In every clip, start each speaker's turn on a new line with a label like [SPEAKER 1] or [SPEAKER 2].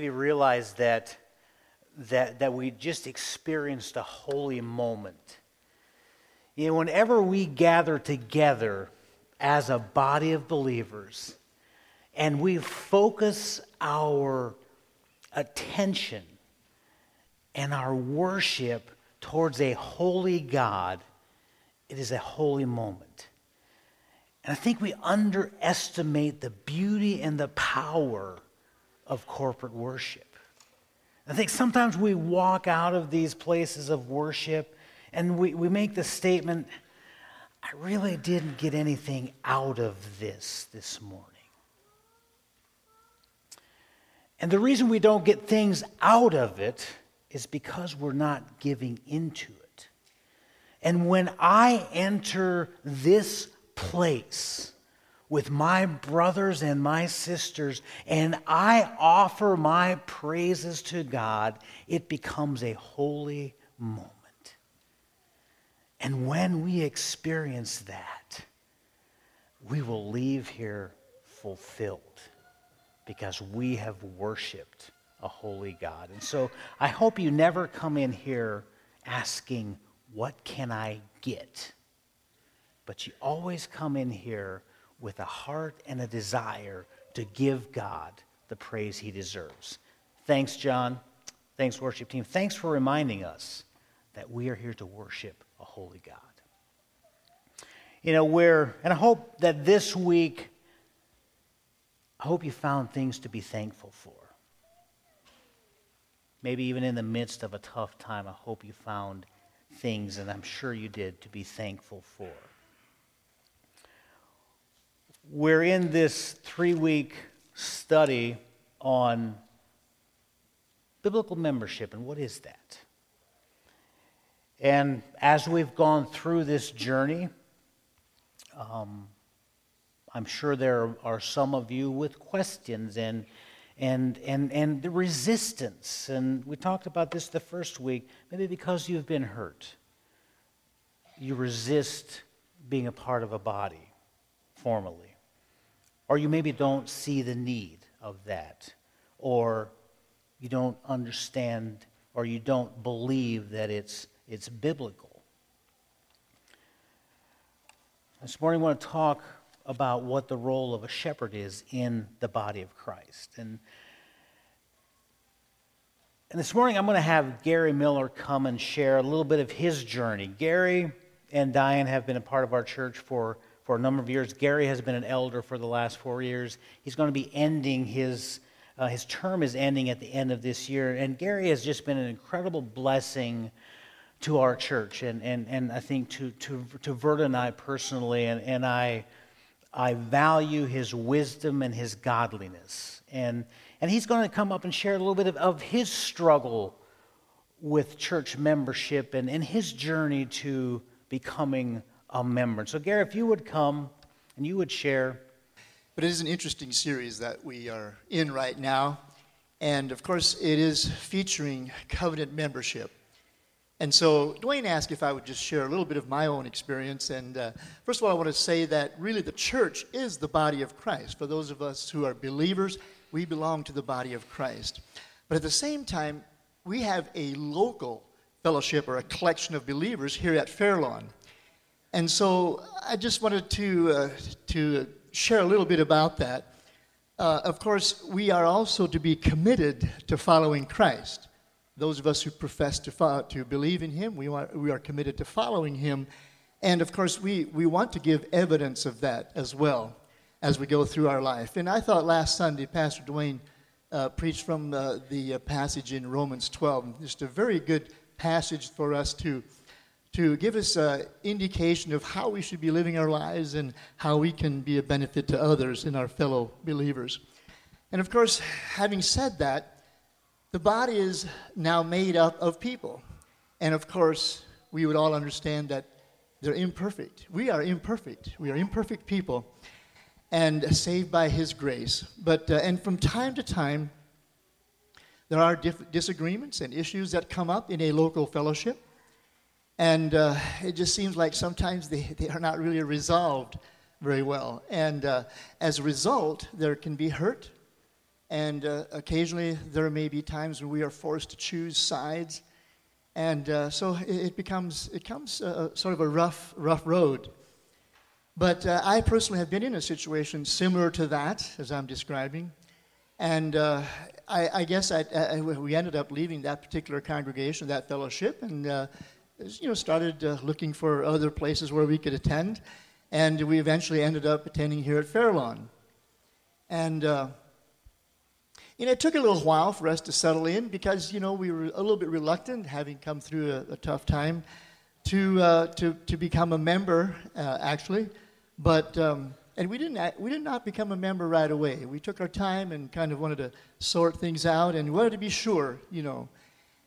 [SPEAKER 1] You realize that, that, that we just experienced a holy moment? You know, whenever we gather together as a body of believers and we focus our attention and our worship towards a holy God, it is a holy moment. And I think we underestimate the beauty and the power of corporate worship. I think sometimes we walk out of these places of worship and we, we make the statement, I really didn't get anything out of this this morning. And the reason we don't get things out of it is because we're not giving into it. And when I enter this place, with my brothers and my sisters and I offer my praises to God, it becomes a holy moment. And when we experience that, we will leave here fulfilled because we have worshiped a holy God. And so I hope you never come in here asking, What can I get? But you always come in here with a heart and a desire to give God the praise he deserves. Thanks, John. Thanks, worship team. Thanks for reminding us that we are here to worship a holy God. You know, we're, and I hope that this week, I hope you found things to be thankful for. Maybe even in the midst of a tough time, I hope you found things, and I'm sure you did, to be thankful for we're in this three week study on biblical membership and what is that? And as we've gone through this journey, um, I'm sure there are some of you with questions and, and, and, and the resistance. And we talked about this the first week, maybe because you've been hurt. You resist being a part of a body formally. Or you maybe don't see the need of that. Or you don't understand or you don't believe that it's, it's biblical. This morning, I want to talk about what the role of a shepherd is in the body of Christ. And, and this morning, I'm going to have Gary Miller come and share a little bit of his journey. Gary and Diane have been a part of our church for for a number of years. Gary has been an elder for the last four years. He's going to be ending his, uh, his term is ending at the end of this year. And Gary has just been an incredible blessing to our church and, and, and I think to, to, to Verda and I personally. And, and I, I value his wisdom and his godliness. And, and he's going to come up and share a little bit of, of his struggle with church membership and, and his journey to becoming a member. So, Gary, if you would come and you would share.
[SPEAKER 2] But it is an interesting series that we are in right now. And of course, it is featuring covenant membership. And so Dwayne asked if I would just share a little bit of my own experience. And uh, first of all, I want to say that really the church is the body of Christ. For those of us who are believers, we belong to the body of Christ. But at the same time, we have a local fellowship or a collection of believers here at Fairlawn. And so I just wanted to, uh, to share a little bit about that. Uh, of course, we are also to be committed to following Christ. Those of us who profess to, follow, to believe in Him, we, want, we are committed to following Him. And of course, we, we want to give evidence of that as well as we go through our life. And I thought last Sunday, Pastor Dwayne uh, preached from uh, the passage in Romans 12. Just a very good passage for us to to give us an indication of how we should be living our lives and how we can be a benefit to others and our fellow believers. And of course, having said that, the body is now made up of people. And of course, we would all understand that they're imperfect. We are imperfect. We are imperfect people and saved by His grace. But, uh, and from time to time, there are diff- disagreements and issues that come up in a local fellowship. And uh, it just seems like sometimes they, they are not really resolved very well. And uh, as a result, there can be hurt And uh, occasionally there may be times when we are forced to choose sides. And uh, so it, it, becomes, it becomes sort of a rough, rough road. But uh, I personally have been in a situation similar to that, as I'm describing. And uh, I, I, guess I, I, we ended up leaving that particular congregation, that fellowship, and uh, you know, started uh, looking for other places where we could attend. And we eventually ended up attending here at Fairlawn. And uh, you know, it took a little while for us to settle in because you know we were a little bit reluctant, having come through a, a tough time, to uh, to to become a member, actually. But um, and we didn't we did not become a member right away. We took our time and kind of wanted to sort things out and wanted to be sure, you know.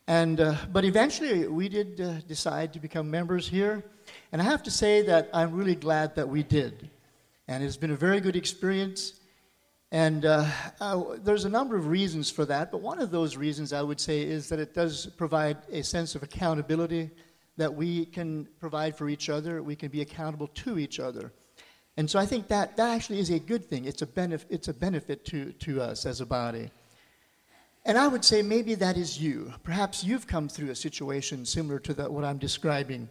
[SPEAKER 2] And uh, but eventually we did uh, decide to become members here, and I have to say that I'm really glad that we did, and it's been a very good experience. And uh, there's a number of reasons for that, but one of those reasons I would say is that it does provide a sense of accountability that we can provide for each other. We can be accountable to each other. And so I think that, that actually is a good thing. It's a, benef- it's a benefit to, to us as a body. And I would say maybe that is you. Perhaps you've come through a situation similar to that, what I'm describing.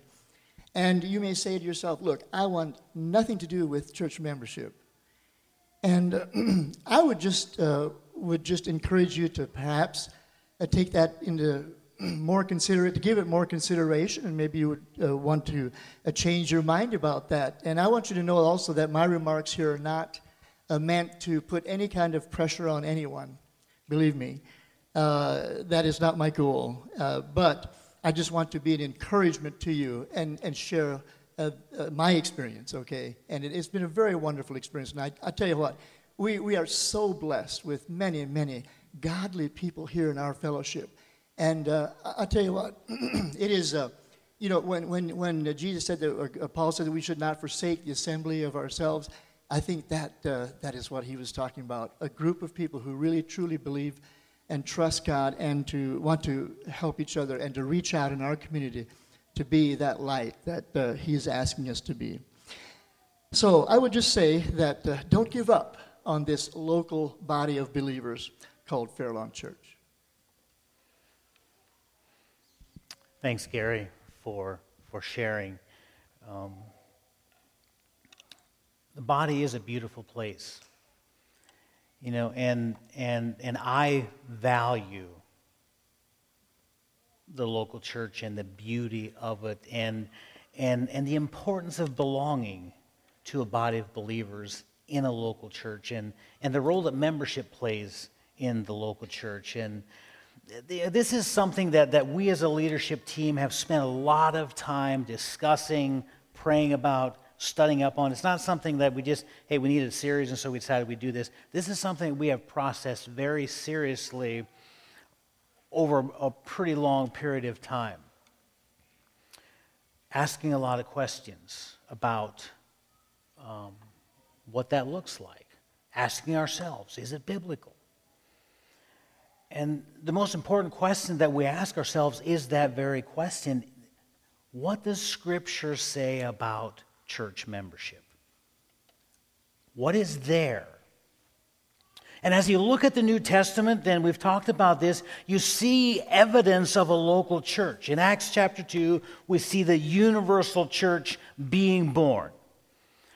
[SPEAKER 2] And you may say to yourself, look, I want nothing to do with church membership. And uh, I would just, uh, would just encourage you to perhaps uh, take that into more considerate, to give it more consideration, and maybe you would uh, want to uh, change your mind about that. And I want you to know also that my remarks here are not uh, meant to put any kind of pressure on anyone. Believe me, that is not my goal. Uh, but I just want to be an encouragement to you and, and share uh, my experience, okay? And it, has been a very wonderful experience. And I, I tell you what, we, we are so blessed with many, many godly people here in our fellowship. And uh, I'll tell you what, it is, uh, you know, when, when, when Jesus said that, or Paul said that we should not forsake the assembly of ourselves, I think that, uh, that is what he was talking about. A group of people who really truly believe and trust God and to want to help each other and to reach out in our community to be that light that uh, he is asking us to be. So I would just say that uh, don't give up on this local body of believers called Fairlawn Church.
[SPEAKER 1] Thanks, Gary, for, for sharing. Um, the body is a beautiful place. You know, and, and, and I value the local church and the beauty of it and, and, and the importance of belonging to a body of believers in a local church and, and the role that membership plays in the local church. And, this is something that, that we as a leadership team have spent a lot of time discussing, praying about, studying up on. It's not something that we just, hey, we needed a series and so we decided we'd do this. This is something we have processed very seriously over a pretty long period of time. Asking a lot of questions about um, what that looks like. Asking ourselves, is it biblical? And the most important question that we ask ourselves is that very question What does Scripture say about church membership? What is there? And as you look at the New Testament, then we've talked about this, you see evidence of a local church. In Acts chapter 2, we see the universal church being born.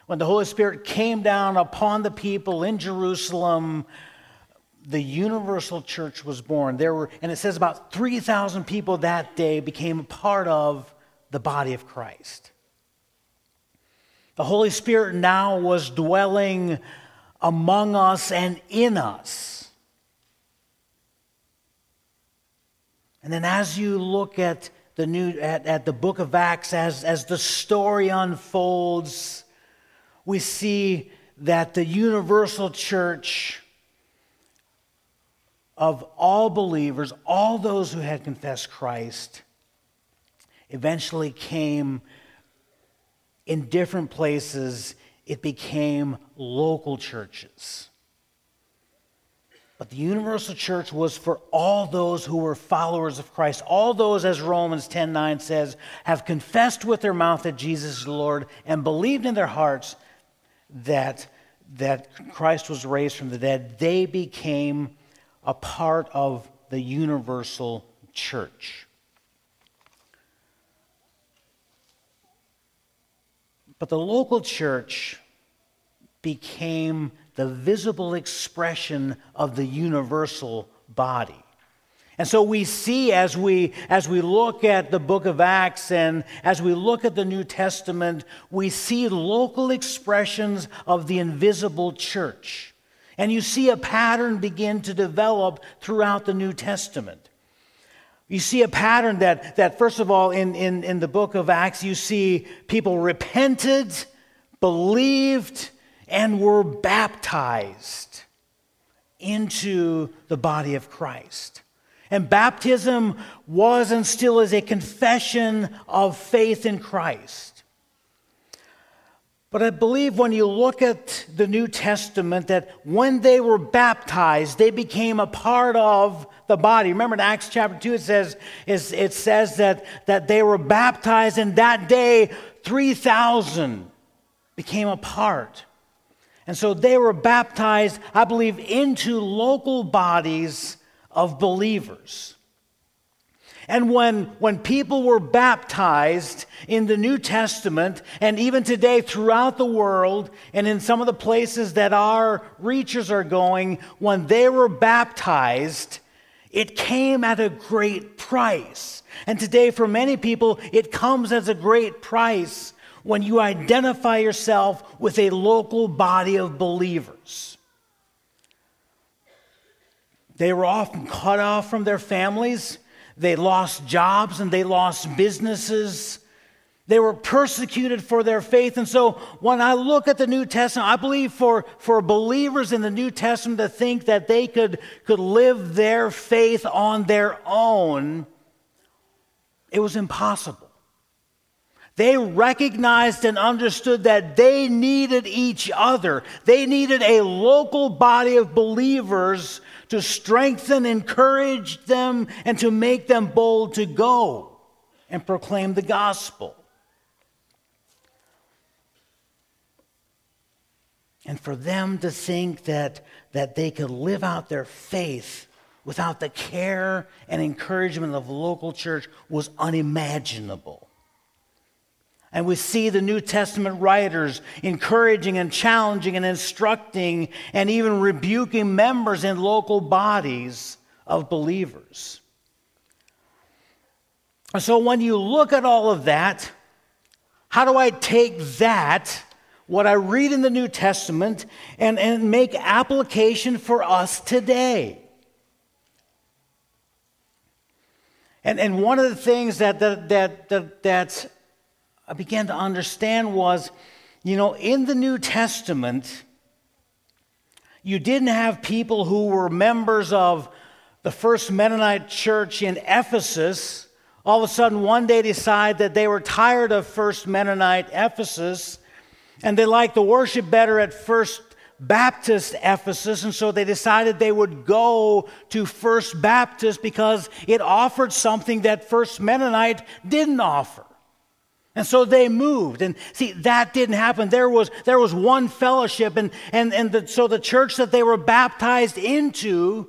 [SPEAKER 1] When the Holy Spirit came down upon the people in Jerusalem, the universal church was born. There were, and it says about 3,000 people that day became a part of the body of Christ. The Holy Spirit now was dwelling among us and in us. And then as you look at the new at, at the book of Acts, as, as the story unfolds, we see that the universal church of all believers, all those who had confessed Christ, eventually came in different places. It became local churches. But the universal church was for all those who were followers of Christ. All those, as Romans 10 9 says, have confessed with their mouth that Jesus is Lord and believed in their hearts that, that Christ was raised from the dead. They became a part of the universal church. But the local church became the visible expression of the universal body. And so we see as we, as we look at the book of Acts and as we look at the New Testament, we see local expressions of the invisible church. And you see a pattern begin to develop throughout the New Testament. You see a pattern that, that first of all, in, in, in the book of Acts, you see people repented, believed, and were baptized into the body of Christ. And baptism was and still is a confession of faith in Christ. But I believe when you look at the New Testament, that when they were baptized, they became a part of the body. Remember in Acts chapter 2, it says, it says that, that they were baptized, and that day 3,000 became a part. And so they were baptized, I believe, into local bodies of believers. And when, when people were baptized in the New Testament, and even today throughout the world, and in some of the places that our reachers are going, when they were baptized, it came at a great price. And today, for many people, it comes as a great price when you identify yourself with a local body of believers. They were often cut off from their families. They lost jobs and they lost businesses. They were persecuted for their faith. And so when I look at the New Testament, I believe for, for believers in the New Testament to think that they could, could live their faith on their own, it was impossible. They recognized and understood that they needed each other. They needed a local body of believers to strengthen, encourage them, and to make them bold to go and proclaim the gospel. And for them to think that, that they could live out their faith without the care and encouragement of the local church was unimaginable. And we see the New Testament writers encouraging and challenging and instructing and even rebuking members in local bodies of believers. And so when you look at all of that, how do I take that, what I read in the New Testament, and, and make application for us today? And, and one of the things that, that, that, that, that I began to understand was, you know, in the New Testament, you didn't have people who were members of the first Mennonite church in Ephesus all of a sudden one day decide that they were tired of first Mennonite Ephesus and they liked the worship better at first Baptist Ephesus, and so they decided they would go to First Baptist because it offered something that First Mennonite didn't offer. And so they moved. And see, that didn't happen. There was, there was one fellowship. And, and, and the, so the church that they were baptized into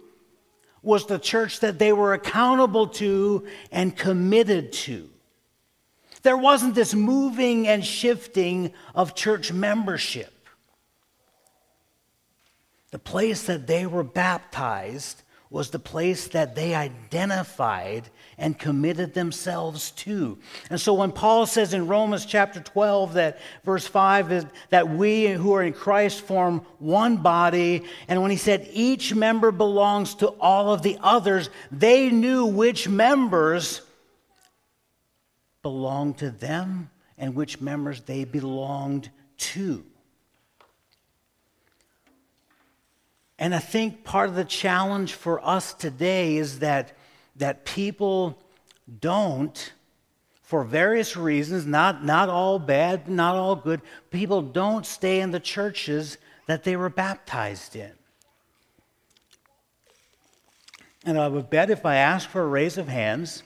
[SPEAKER 1] was the church that they were accountable to and committed to. There wasn't this moving and shifting of church membership. The place that they were baptized was the place that they identified and committed themselves to. And so when Paul says in Romans chapter 12 that verse 5 is that we who are in Christ form one body, and when he said each member belongs to all of the others, they knew which members belonged to them and which members they belonged to. And I think part of the challenge for us today is that, that people don't, for various reasons, not, not all bad, not all good, people don't stay in the churches that they were baptized in. And I would bet if I asked for a raise of hands,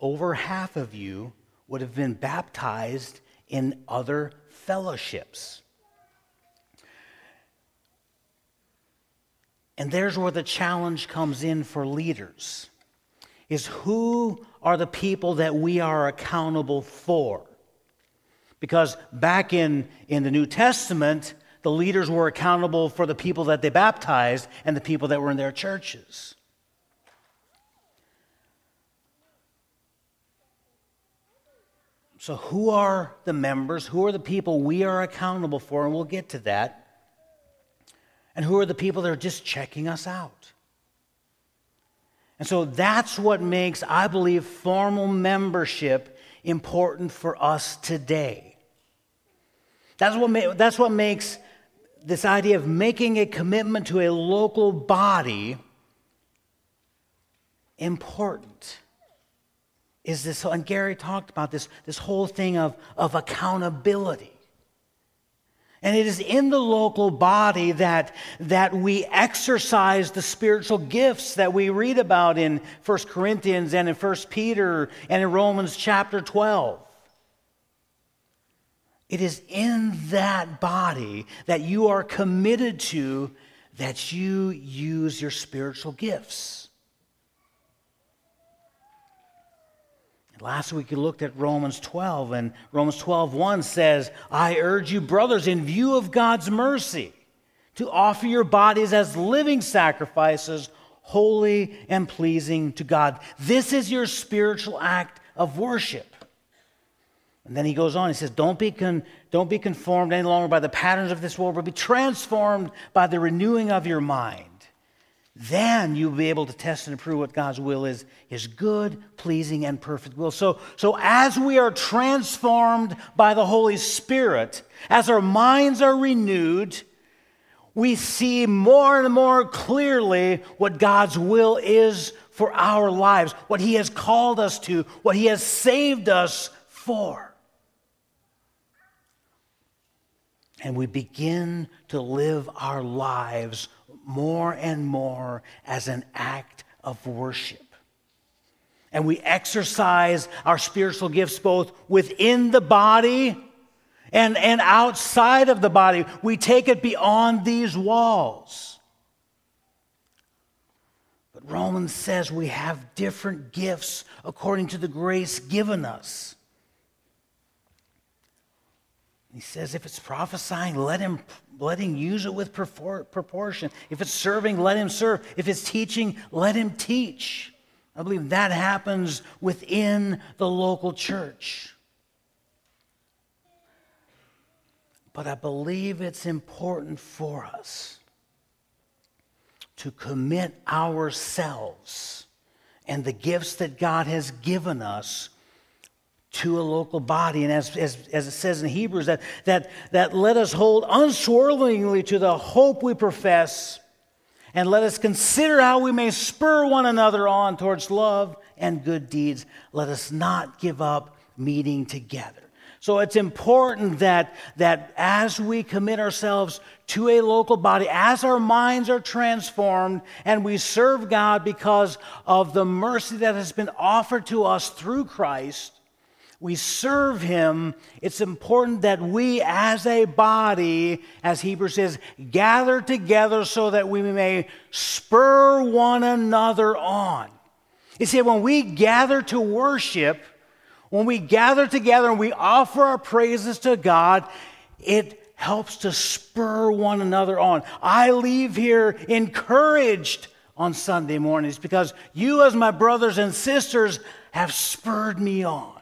[SPEAKER 1] over half of you would have been baptized in other fellowships. And there's where the challenge comes in for leaders. Is who are the people that we are accountable for? Because back in, in the New Testament, the leaders were accountable for the people that they baptized and the people that were in their churches. So, who are the members? Who are the people we are accountable for? And we'll get to that. And who are the people that are just checking us out? And so that's what makes, I believe, formal membership important for us today. That's what, ma- that's what makes this idea of making a commitment to a local body important. Is this, and Gary talked about this, this whole thing of, of accountability. And it is in the local body that, that we exercise the spiritual gifts that we read about in 1 Corinthians and in 1 Peter and in Romans chapter 12. It is in that body that you are committed to that you use your spiritual gifts. Last week we looked at Romans 12, and Romans 12, 1 says, I urge you, brothers, in view of God's mercy, to offer your bodies as living sacrifices, holy and pleasing to God. This is your spiritual act of worship. And then he goes on, he says, Don't be, con- don't be conformed any longer by the patterns of this world, but be transformed by the renewing of your mind then you'll be able to test and approve what God's will is, his good, pleasing, and perfect will. So, so as we are transformed by the Holy Spirit, as our minds are renewed, we see more and more clearly what God's will is for our lives, what he has called us to, what he has saved us for. And we begin to live our lives more and more as an act of worship. And we exercise our spiritual gifts both within the body and, and outside of the body. We take it beyond these walls. But Romans says we have different gifts according to the grace given us. He says, if it's prophesying, let him, let him use it with proportion. If it's serving, let him serve. If it's teaching, let him teach. I believe that happens within the local church. But I believe it's important for us to commit ourselves and the gifts that God has given us to a local body. And as, as, as it says in Hebrews, that, that, that let us hold unswervingly to the hope we profess, and let us consider how we may spur one another on towards love and good deeds. Let us not give up meeting together. So it's important that, that as we commit ourselves to a local body, as our minds are transformed and we serve God because of the mercy that has been offered to us through Christ, we serve him, it's important that we as a body, as Hebrews says, gather together so that we may spur one another on. You see, when we gather to worship, when we gather together and we offer our praises to God, it helps to spur one another on. I leave here encouraged on Sunday mornings because you, as my brothers and sisters, have spurred me on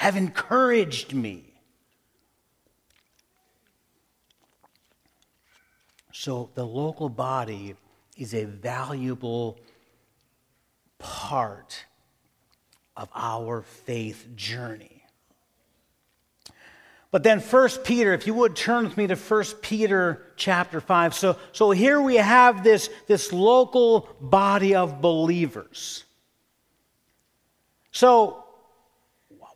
[SPEAKER 1] have encouraged me. So the local body is a valuable part of our faith journey. But then First Peter, if you would turn with me to First Peter chapter 5. So, so here we have this, this local body of believers. So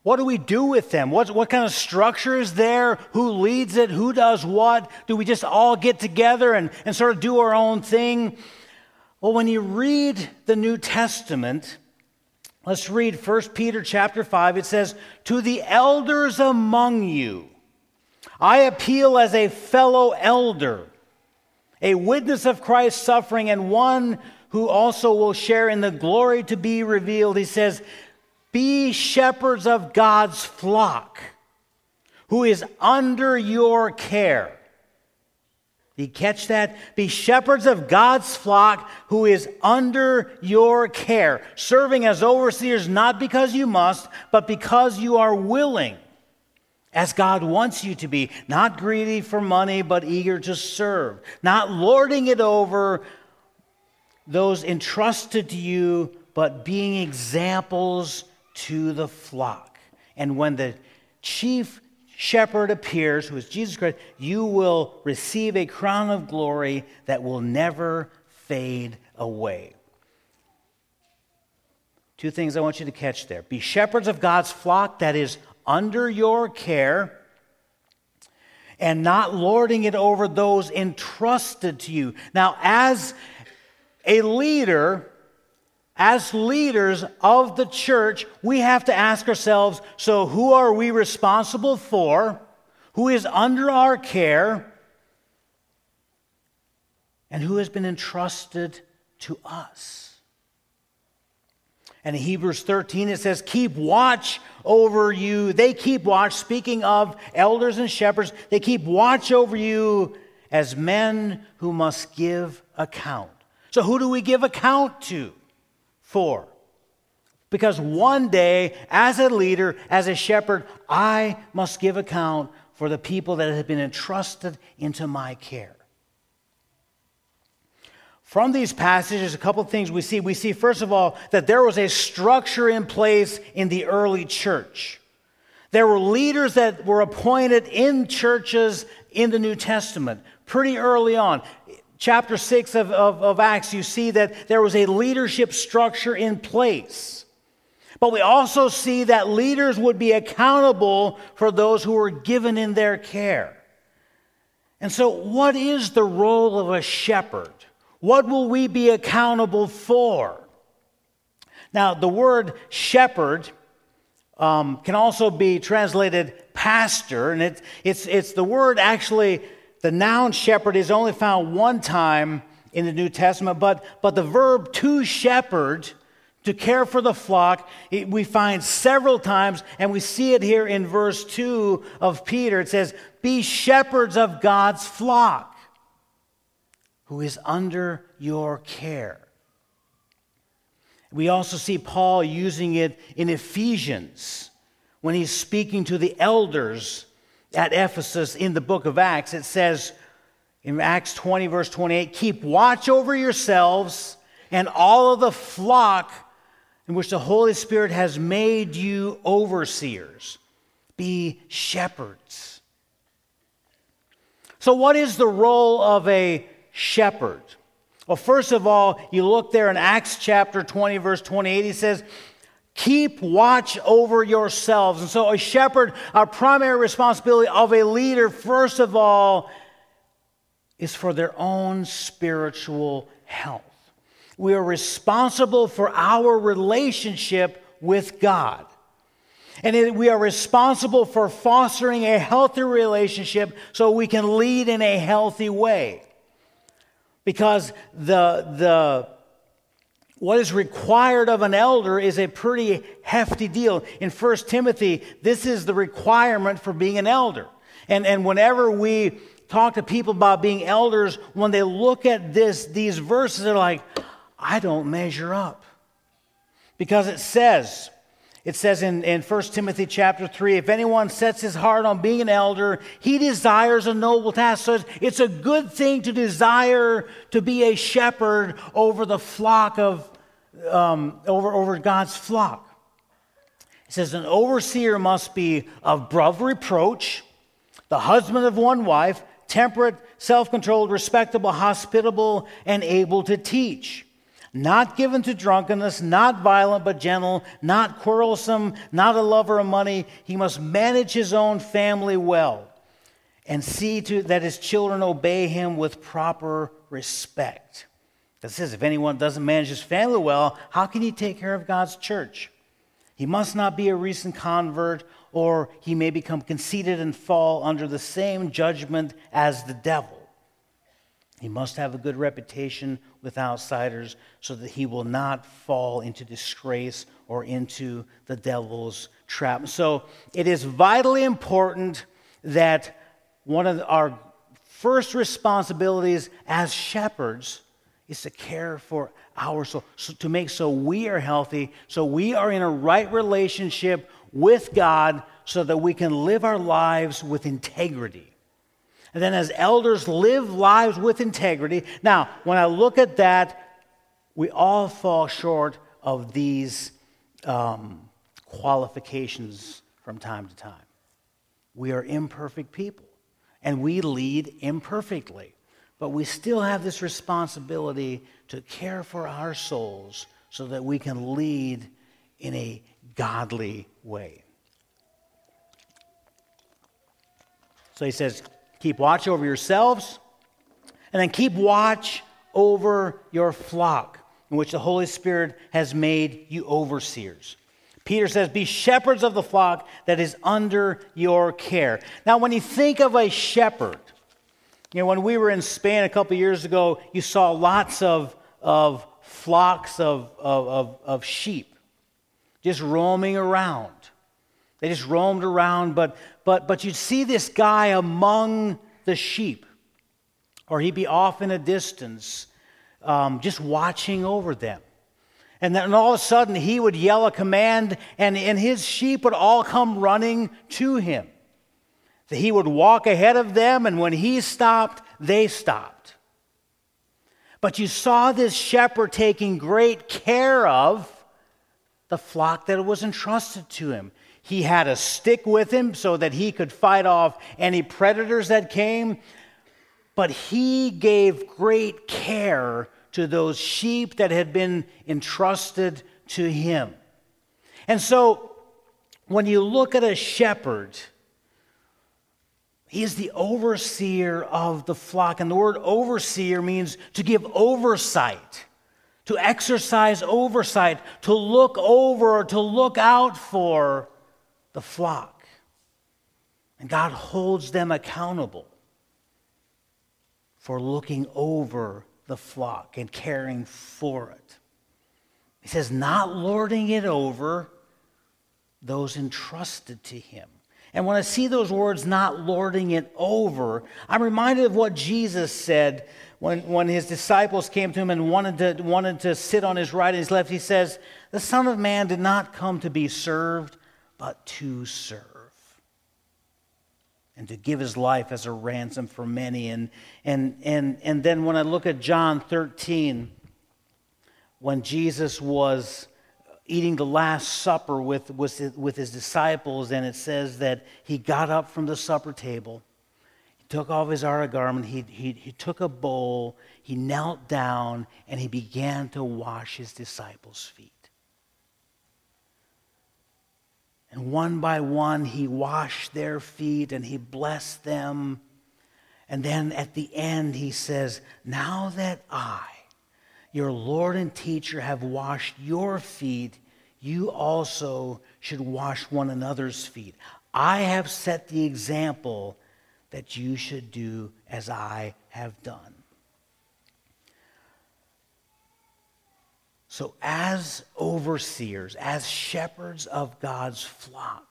[SPEAKER 1] what do we do with them? What, what kind of structure is there? Who leads it? Who does what? Do we just all get together and, and sort of do our own thing? Well, when you read the New Testament, let's read 1 Peter chapter 5. It says, To the elders among you, I appeal as a fellow elder a witness of Christ's suffering, and one who also will share in the glory to be revealed. He says, Be shepherds of God's flock, who is under your care. You catch that? Be shepherds of God's flock who is under your care, serving as overseers not because you must, but because you are willing as God wants you to be, not greedy for money, but eager to serve, not lording it over those entrusted to you, but being examples to the flock. And when the chief shepherd appears, who is Jesus Christ, you will receive a crown of glory that will never fade away. Two things I want you to catch there. Be shepherds of God's flock, that is under your care and not lording it over those entrusted to you. Now, as a leader, as leaders of the church, we have to ask ourselves so, who are we responsible for? Who is under our care? And who has been entrusted to us? And in Hebrews 13, it says, Keep watch over you. They keep watch. Speaking of elders and shepherds, they keep watch over you as men who must give account. So, who do we give account to? For. Because one day, as a leader, as a shepherd, I must give account for the people that have been entrusted into my care. From these passages, a couple of things we see. We see, first of all, that there was a structure in place in the early church. There were leaders that were appointed in churches in the New Testament pretty early on. Chapter 6 of, of, of Acts, you see that there was a leadership structure in place. But we also see that leaders would be accountable for those who were given in their care. And so, what is the role of a shepherd? What will we be accountable for? Now, the word shepherd um, can also be translated pastor, and it's, it's, it's the word actually, the noun shepherd is only found one time in the New Testament, but, but the verb to shepherd, to care for the flock, it, we find several times, and we see it here in verse 2 of Peter. It says, Be shepherds of God's flock who is under your care. We also see Paul using it in Ephesians when he's speaking to the elders at Ephesus in the book of Acts. It says in Acts 20, verse 28 Keep watch over yourselves and all of the flock in which the Holy Spirit has made you overseers. Be shepherds. So, what is the role of a shepherd? Well, first of all, you look there in Acts chapter 20, verse 28, he says, Keep watch over yourselves. And so, a shepherd, our primary responsibility of a leader, first of all, is for their own spiritual health. We are responsible for our relationship with God. And we are responsible for fostering a healthy relationship so we can lead in a healthy way because the, the, what is required of an elder is a pretty hefty deal. In 1 Timothy, this is the requirement for being an elder. And, and whenever we talk to people about being elders, when they look at this, these verses, they're like, I don't measure up. Because it says, it says in, in 1 Timothy chapter 3 if anyone sets his heart on being an elder, he desires a noble task. So it's a good thing to desire to be a shepherd over the flock of, um, over, over God's flock. It says an overseer must be above reproach, the husband of one wife, temperate, self controlled, respectable, hospitable, and able to teach not given to drunkenness, not violent but gentle, not quarrelsome, not a lover of money. He must manage his own family well and see to that his children obey him with proper respect. That says if anyone doesn't manage his family well, how can he take care of God's church? He must not be a recent convert, or he may become conceited and fall under the same judgment as the devil. He must have a good reputation with outsiders so that he will not fall into disgrace or into the devil's trap. So it is vitally important that one of our first responsibilities as shepherds is to care for our soul, so to make so we are healthy, so we are in a right relationship with God, so that we can live our lives with integrity. And then, as elders, live lives with integrity. Now, when I look at that, we all fall short of these um, qualifications from time to time. We are imperfect people, and we lead imperfectly. But we still have this responsibility to care for our souls so that we can lead in a godly way. So he says, Keep watch over yourselves, and then keep watch over your flock, in which the Holy Spirit has made you overseers. Peter says, Be shepherds of the flock that is under your care. Now, when you think of a shepherd, you know, when we were in Spain a couple years ago, you saw lots of, of flocks of, of, of, of sheep just roaming around. They just roamed around, but, but, but you'd see this guy among the sheep, or he'd be off in a distance, um, just watching over them. And then all of a sudden, he would yell a command, and, and his sheep would all come running to him. That he would walk ahead of them, and when he stopped, they stopped. But you saw this shepherd taking great care of the flock that was entrusted to him. He had a stick with him so that he could fight off any predators that came. But he gave great care to those sheep that had been entrusted to him. And so, when you look at a shepherd, he is the overseer of the flock. And the word overseer means to give oversight, to exercise oversight, to look over, to look out for the flock. And God holds them accountable for looking over the flock and caring for it. He says, not lording it over those entrusted to him. And when I see those words, not lording it over, I'm reminded of what Jesus said when, when his disciples came to him and wanted to, wanted to sit on his right and his left. He says, The Son of Man did not come to be served, but to serve and to give his life as a ransom for many. And, and, and, and then when I look at John 13, when Jesus was eating the Last Supper with, with, with his disciples, and it says that he got up from the supper table. He took off his outer garment, he, he, he took a bowl, he knelt down, and he began to wash his disciples' feet. And one by one, he washed their feet and he blessed them. And then at the end, he says, Now that I, your Lord and teacher, have washed your feet, you also should wash one another's feet. I have set the example that you should do as I have done. So, as overseers, as shepherds of God's flock,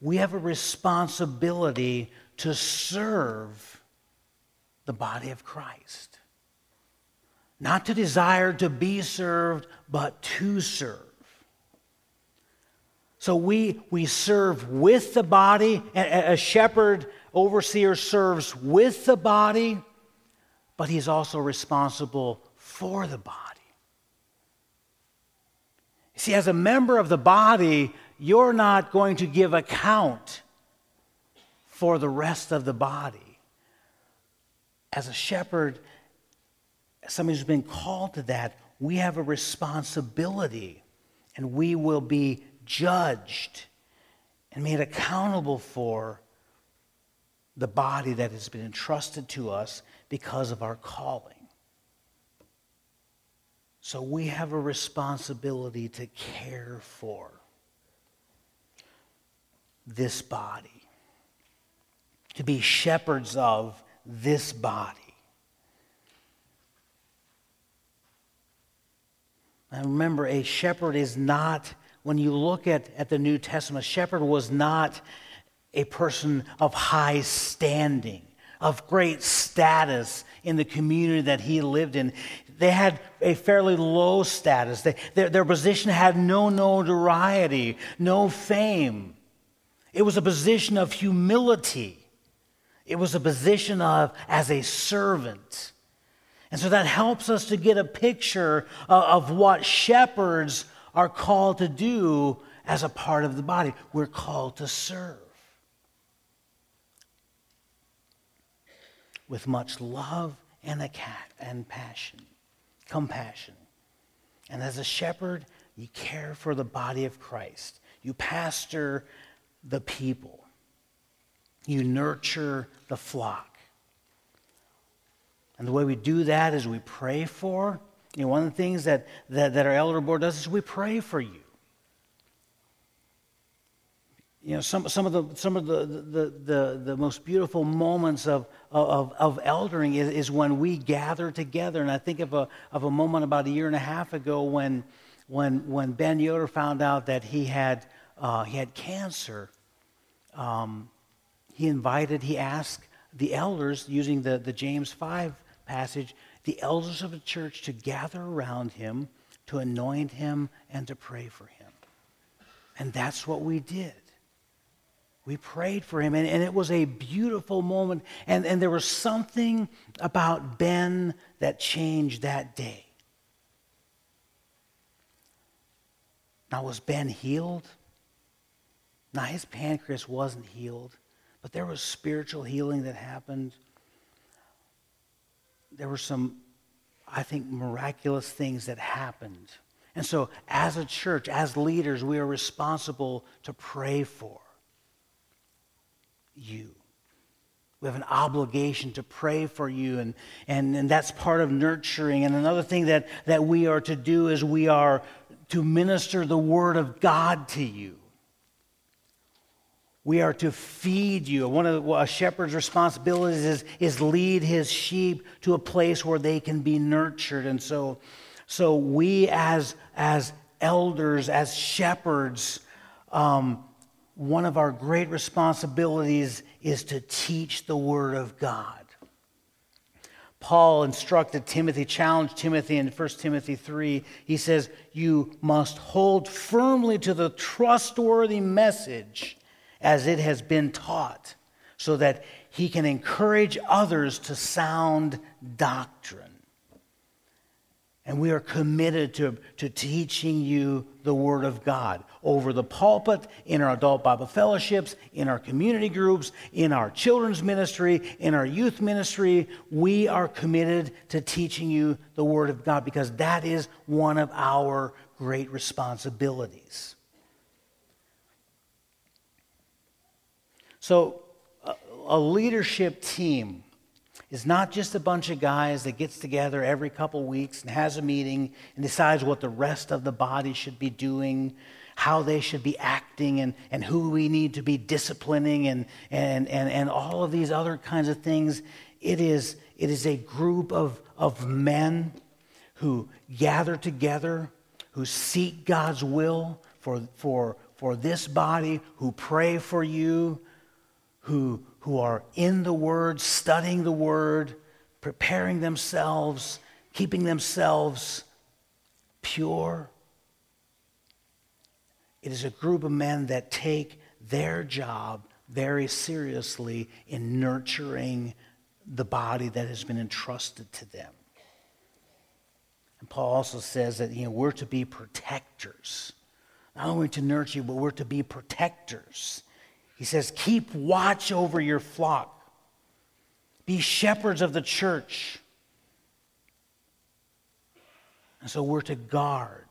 [SPEAKER 1] we have a responsibility to serve the body of Christ. Not to desire to be served, but to serve. So we, we serve with the body. A, a shepherd, overseer serves with the body, but he's also responsible for the body. See, as a member of the body, you're not going to give account for the rest of the body. As a shepherd, somebody who's been called to that, we have a responsibility and we will be judged and made accountable for the body that has been entrusted to us because of our calling. So we have a responsibility to care for this body, to be shepherds of this body. And remember, a shepherd is not, when you look at, at the New Testament, a shepherd was not a person of high standing, of great status in the community that he lived in. They had a fairly low status. They, their, their position had no notoriety, no fame. It was a position of humility. It was a position of as a servant. And so that helps us to get a picture of, what shepherds are called to do as a part of the body. We're called to serve. With much love and, a cat and passion, compassion. And as a shepherd, you care for the body of Christ. You pastor the people. You nurture the flock. And the way we do that is we pray for. You know, one of the things that, that, that our elder board does is we pray for you. You know, some, some of, the, some of the, the, the, the most beautiful moments of, of, of eldering is, is when we gather together. And I think of a, of a moment about a year and a half ago when, when, when Ben Yoder found out that he had, uh, he had cancer. Um, he invited, he asked the elders, using the, the James 5 passage, the elders of the church to gather around him, to anoint him, and to pray for him. And that's what we did. We prayed for him, and, and it was a beautiful moment. And, and there was something about Ben that changed that day. Now, was Ben healed? Now, his pancreas wasn't healed, but there was spiritual healing that happened. There were some, I think, miraculous things that happened. And so, as a church, as leaders, we are responsible to pray for you. We have an obligation to pray for you, and, and, and that's part of nurturing. And another thing that, that we are to do is we are to minister the Word of God to you. We are to feed you. One of a shepherd's responsibilities is, is lead his sheep to a place where they can be nurtured. And so, so we as, as elders, as shepherds, um, one of our great responsibilities is to teach the Word of God. Paul instructed Timothy, challenged Timothy in 1 Timothy 3. He says, You must hold firmly to the trustworthy message as it has been taught, so that he can encourage others to sound doctrine. And we are committed to, to teaching you the Word of God over the pulpit, in our adult Bible fellowships, in our community groups, in our children's ministry, in our youth ministry. We are committed to teaching you the Word of God because that is one of our great responsibilities. So, a, a leadership team is not just a bunch of guys that gets together every couple weeks and has a meeting and decides what the rest of the body should be doing, how they should be acting, and, and who we need to be disciplining, and, and, and, and all of these other kinds of things. It is, it is a group of, of men who gather together, who seek God's will for, for, for this body, who pray for you, who who are in the Word, studying the Word, preparing themselves, keeping themselves pure. It is a group of men that take their job very seriously in nurturing the body that has been entrusted to them. And Paul also says that you know, we're to be protectors. Not only to nurture you, but we're to be protectors. He says, Keep watch over your flock, be shepherds of the church. And so we're to guard,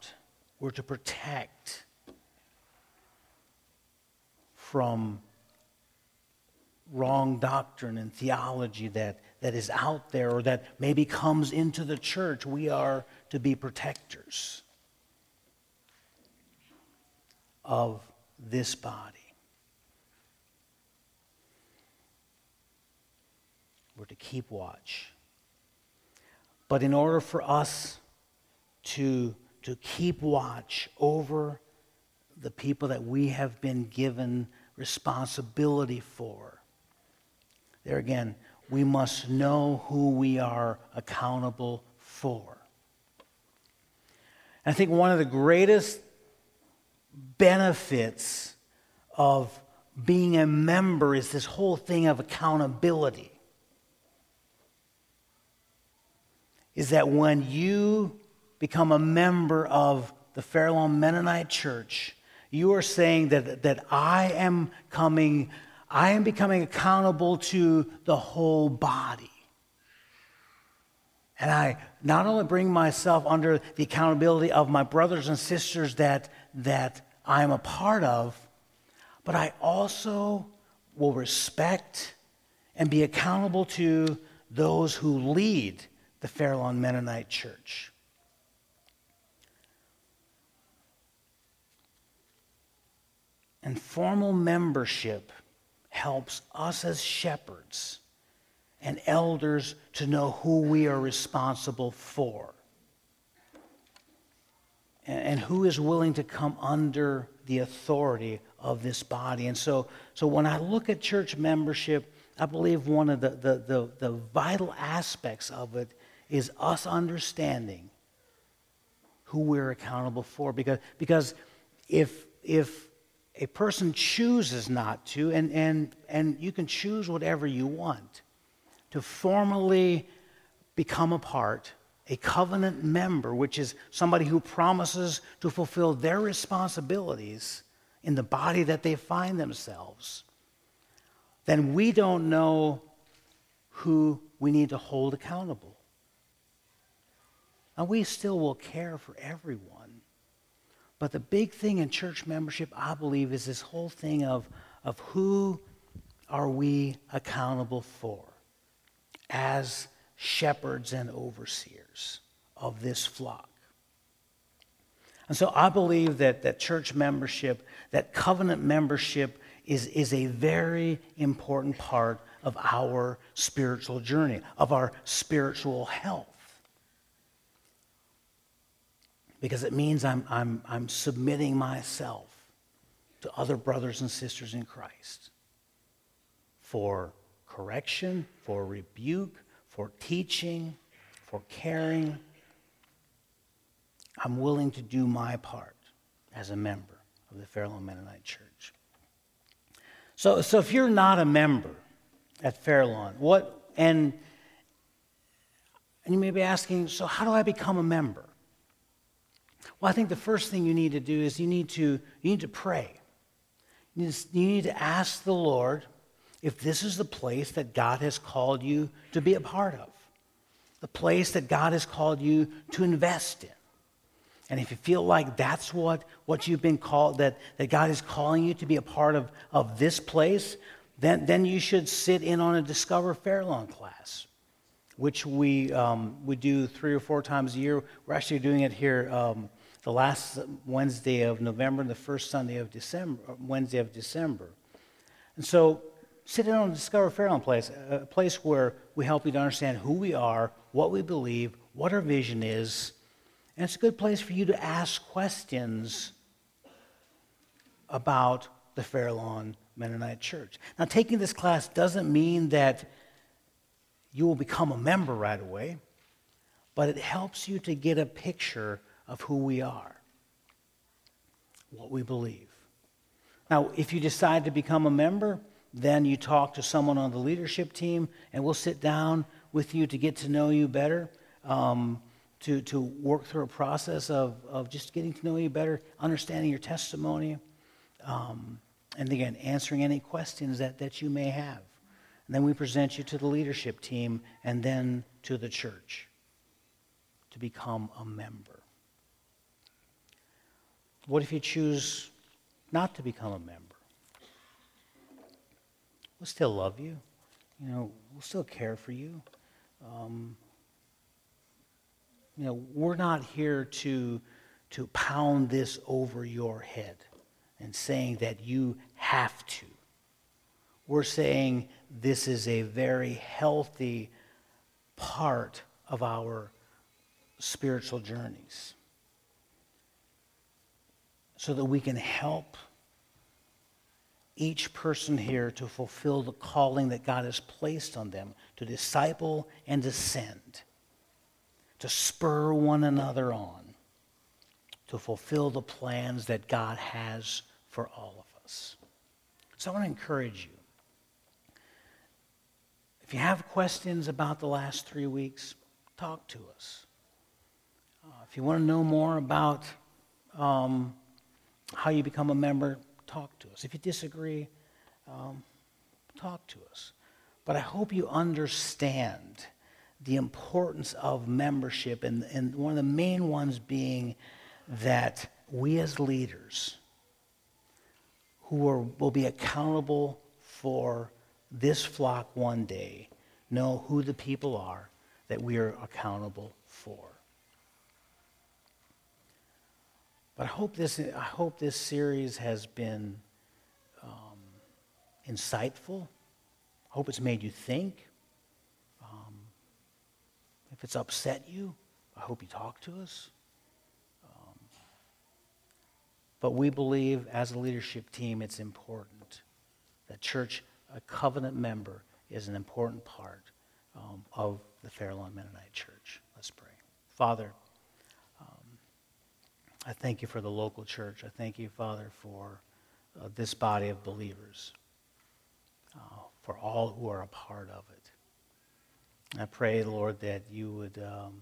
[SPEAKER 1] we're to protect from wrong doctrine and theology that, that is out there or that maybe comes into the church. We are to be protectors of this body. We're to keep watch. But in order for us to, to keep watch over the people that we have been given responsibility for. There again, we must know who we are accountable for. And I think one of the greatest benefits of being a member is this whole thing of accountability. Is that when you become a member of the Fairlawn Mennonite Church, you are saying that, that I am coming, I am becoming accountable to the whole body. And I not only bring myself under the accountability of my brothers and sisters that, that I am a part of, but I also will respect and be accountable to those who lead the Fairlawn Mennonite Church. And formal membership helps us as shepherds and elders to know who we are responsible for and, who is willing to come under the authority of this body. And so, so when I look at church membership, I believe one of the, the, the, the vital aspects of it is us understanding who we're accountable for. Because, because if, if a person chooses not to, and, and, and you can choose whatever you want, to formally become a part, a covenant member, which is somebody who promises to fulfill their responsibilities in the body that they find themselves, then we don't know who we need to hold accountable. And we still will care for everyone. But the big thing in church membership, I believe, is this whole thing of, of who are we accountable for as shepherds and overseers of this flock. And so I believe that, that church membership, that covenant membership, is, is a very important part of our spiritual journey, of our spiritual health. Because it means I'm, I'm, I'm submitting myself to other brothers and sisters in Christ for correction, for rebuke, for teaching, for caring. I'm willing to do my part as a member of the Fairlawn Mennonite Church. So, so if you're not a member at Fairlawn, what, and, and you may be asking, so how do I become a member? Well, I think the first thing you need to do is you need to, you need to pray. You need to, ask the Lord if this is the place that God has called you to be a part of, the place that God has called you to invest in. And if you feel like that's what, what you've been called, that, that God is calling you to be a part of, of this place, then, then you should sit in on a Discover Fairlawn class, which we, um, we do three or four times a year. We're actually doing it here um, the last Wednesday of November and the first Sunday of December, uh, Wednesday of December. And so sit down and discover Fairlawn Place, a place where we help you to understand who we are, what we believe, what our vision is. And it's a good place for you to ask questions about the Fairlawn Mennonite Church. Now, taking this class doesn't mean that you will become a member right away, but it helps you to get a picture of who we are, what we believe. Now, if you decide to become a member, then you talk to someone on the leadership team, and we'll sit down with you to get to know you better, um, to, to work through a process of, of just getting to know you better, understanding your testimony, um, and again, answering any questions that, that you may have. And then we present you to the leadership team and then to the church to become a member. What if you choose not to become a member? We'll still love you. You know, we'll still care for you. Um, you know, we're not here to, to pound this over your head and saying that you have to. We're saying this is a very healthy part of our spiritual journeys. So that we can help each person here to fulfill the calling that God has placed on them to disciple and to send, to spur one another on, to fulfill the plans that God has for all of us. So I want to encourage you. If you have questions about the last three weeks, talk to us. Uh, if you want to know more about um, how you become a member, talk to us. If you disagree, um, talk to us. But I hope you understand the importance of membership, and, and one of the main ones being that we as leaders who are, will be accountable for this flock one day know who the people are that we are accountable for. But I hope this, I hope this series has been um, insightful. I hope it's made you think. Um, if it's upset you, I hope you talk to us. Um, but we believe as a leadership team it's important that church, a covenant member, is an important part um, of the Fairlawn Mennonite Church. Let's pray. Father, I thank you for the local church. I thank you, Father, for uh, this body of believers, uh, for all who are a part of it. I pray, Lord, that you would, um,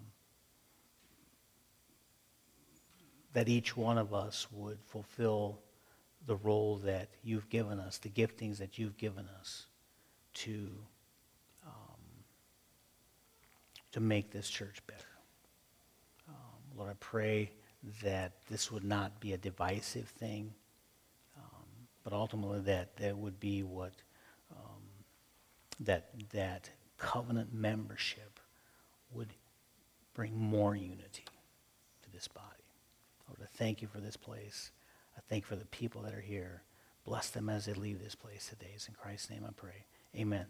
[SPEAKER 1] that each one of us would fulfill the role that you've given us, the giftings that you've given us to, um, to make this church better. Um, Lord, I pray that this would not be a divisive thing, um, but ultimately that that would be what um, that that covenant membership would bring more unity to this body. Lord, I thank you for this place. I thank you for the people that are here. Bless them as they leave this place today. It's in Christ's name I pray. Amen.